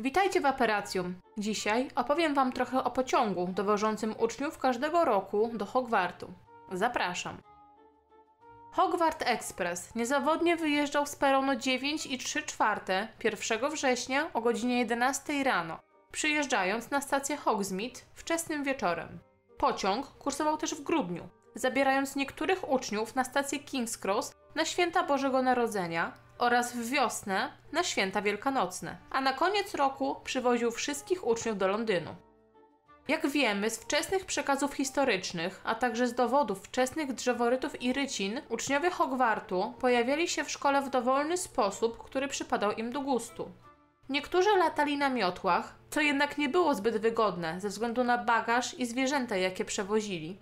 Witajcie w Aperacjum. Dzisiaj opowiem Wam trochę o pociągu dowożącym uczniów każdego roku do Hogwartu. Zapraszam. Hogwart Express niezawodnie wyjeżdżał z peronu 9 i 3 czwarte 1 września o godzinie 11 rano, przyjeżdżając na stację Hogsmeade wczesnym wieczorem. Pociąg kursował też w grudniu, zabierając niektórych uczniów na stację King's Cross na święta Bożego Narodzenia oraz w wiosnę na święta wielkanocne, a na koniec roku przywoził wszystkich uczniów do Londynu. Jak wiemy z wczesnych przekazów historycznych, a także z dowodów wczesnych drzeworytów i rycin, uczniowie Hogwartu pojawiali się w szkole w dowolny sposób, który przypadał im do gustu. Niektórzy latali na miotłach, co jednak nie było zbyt wygodne ze względu na bagaż i zwierzęta, jakie przewozili.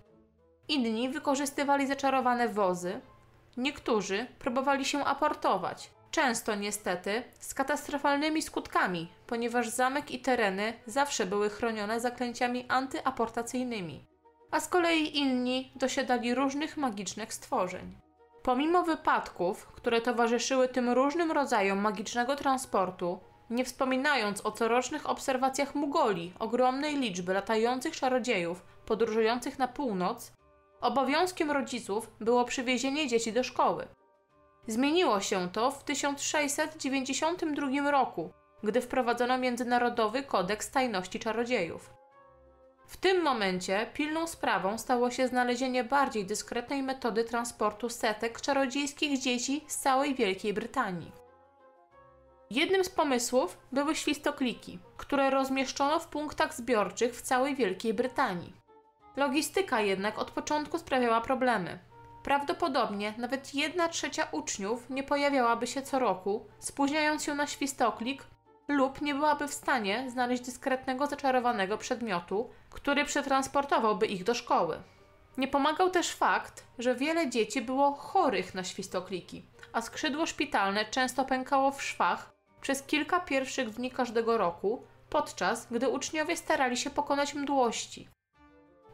Inni wykorzystywali zaczarowane wozy, niektórzy próbowali się aportować, Często niestety z katastrofalnymi skutkami, ponieważ zamek i tereny zawsze były chronione zaklęciami antyaportacyjnymi, a z kolei inni dosiadali różnych magicznych stworzeń. Pomimo wypadków, które towarzyszyły tym różnym rodzajom magicznego transportu, nie wspominając o corocznych obserwacjach Mugoli, ogromnej liczby latających czarodziejów podróżujących na północ, obowiązkiem rodziców było przywiezienie dzieci do szkoły. Zmieniło się to w 1692 roku, gdy wprowadzono Międzynarodowy Kodeks Tajności Czarodziejów. W tym momencie pilną sprawą stało się znalezienie bardziej dyskretnej metody transportu setek czarodziejskich dzieci z całej Wielkiej Brytanii. Jednym z pomysłów były świstokliki, które rozmieszczono w punktach zbiorczych w całej Wielkiej Brytanii. Logistyka jednak od początku sprawiała problemy. Prawdopodobnie nawet jedna trzecia uczniów nie pojawiałaby się co roku, spóźniając się na świstoklik, lub nie byłaby w stanie znaleźć dyskretnego, zaczarowanego przedmiotu, który przetransportowałby ich do szkoły. Nie pomagał też fakt, że wiele dzieci było chorych na świstokliki, a skrzydło szpitalne często pękało w szwach przez kilka pierwszych dni każdego roku, podczas gdy uczniowie starali się pokonać mdłości.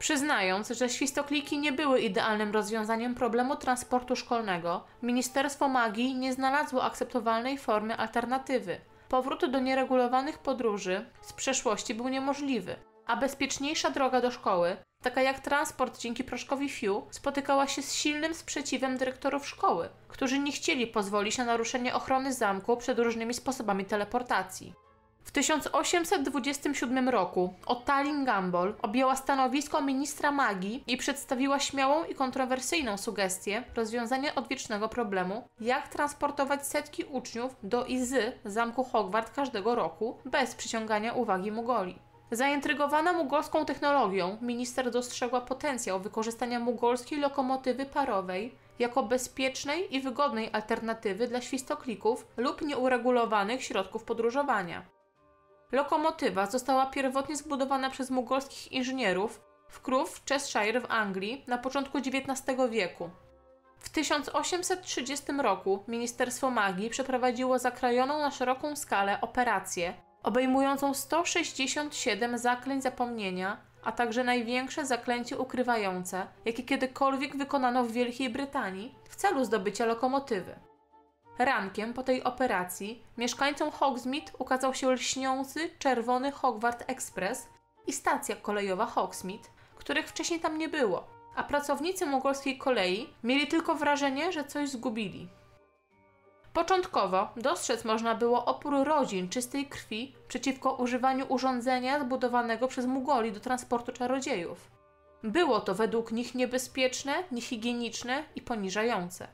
Przyznając, że świstokliki nie były idealnym rozwiązaniem problemu transportu szkolnego, Ministerstwo Magii nie znalazło akceptowalnej formy alternatywy. Powrót do nieregulowanych podróży z przeszłości był niemożliwy, a bezpieczniejsza droga do szkoły, taka jak transport dzięki proszkowi Fiu, spotykała się z silnym sprzeciwem dyrektorów szkoły, którzy nie chcieli pozwolić na naruszenie ochrony zamku przed różnymi sposobami teleportacji. W 1827 roku Ottalin Gumball objęła stanowisko ministra magii i przedstawiła śmiałą i kontrowersyjną sugestię rozwiązania odwiecznego problemu, jak transportować setki uczniów do i z zamku Hogwart każdego roku bez przyciągania uwagi Mugoli. Zaintrygowana mugolską technologią, minister dostrzegła potencjał wykorzystania mugolskiej lokomotywy parowej jako bezpiecznej i wygodnej alternatywy dla świstoklików lub nieuregulowanych środków podróżowania. Lokomotywa została pierwotnie zbudowana przez mugolskich inżynierów w Crewe w Cheshire w Anglii na początku XIX wieku. W 1830 roku Ministerstwo Magii przeprowadziło zakrojoną na szeroką skalę operację obejmującą 167 zaklęć zapomnienia, a także największe zaklęcie ukrywające, jakie kiedykolwiek wykonano w Wielkiej Brytanii w celu zdobycia lokomotywy. Rankiem po tej operacji mieszkańcom Hogsmeade ukazał się lśniący czerwony Hogwart Express i stacja kolejowa Hogsmeade, których wcześniej tam nie było, a pracownicy mongolskiej kolei mieli tylko wrażenie, że coś zgubili. Początkowo dostrzec można było opór rodzin czystej krwi przeciwko używaniu urządzenia zbudowanego przez Mugoli do transportu czarodziejów. Było to według nich niebezpieczne, niehigieniczne i poniżające.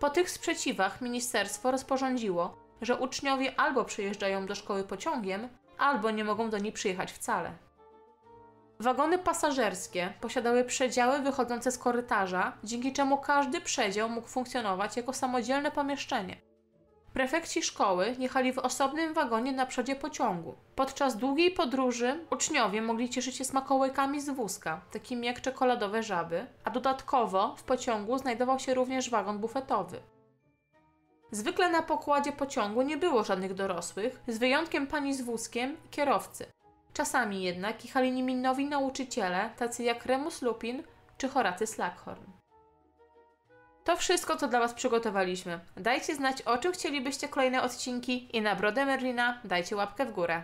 Po tych sprzeciwach ministerstwo rozporządziło, że uczniowie albo przyjeżdżają do szkoły pociągiem, albo nie mogą do niej przyjechać wcale. Wagony pasażerskie posiadały przedziały wychodzące z korytarza, dzięki czemu każdy przedział mógł funkcjonować jako samodzielne pomieszczenie. Prefekci szkoły jechali w osobnym wagonie na przodzie pociągu. Podczas długiej podróży uczniowie mogli cieszyć się smakołykami z wózka, takimi jak czekoladowe żaby, a dodatkowo w pociągu znajdował się również wagon bufetowy. Zwykle na pokładzie pociągu nie było żadnych dorosłych, z wyjątkiem pani z wózkiem i kierowcy. Czasami jednak jechali nimi nowi nauczyciele, tacy jak Remus Lupin czy Horacy Slackhorn. To wszystko, co dla Was przygotowaliśmy. Dajcie znać, o czym chcielibyście kolejne odcinki i na Brodę Merlina dajcie łapkę w górę.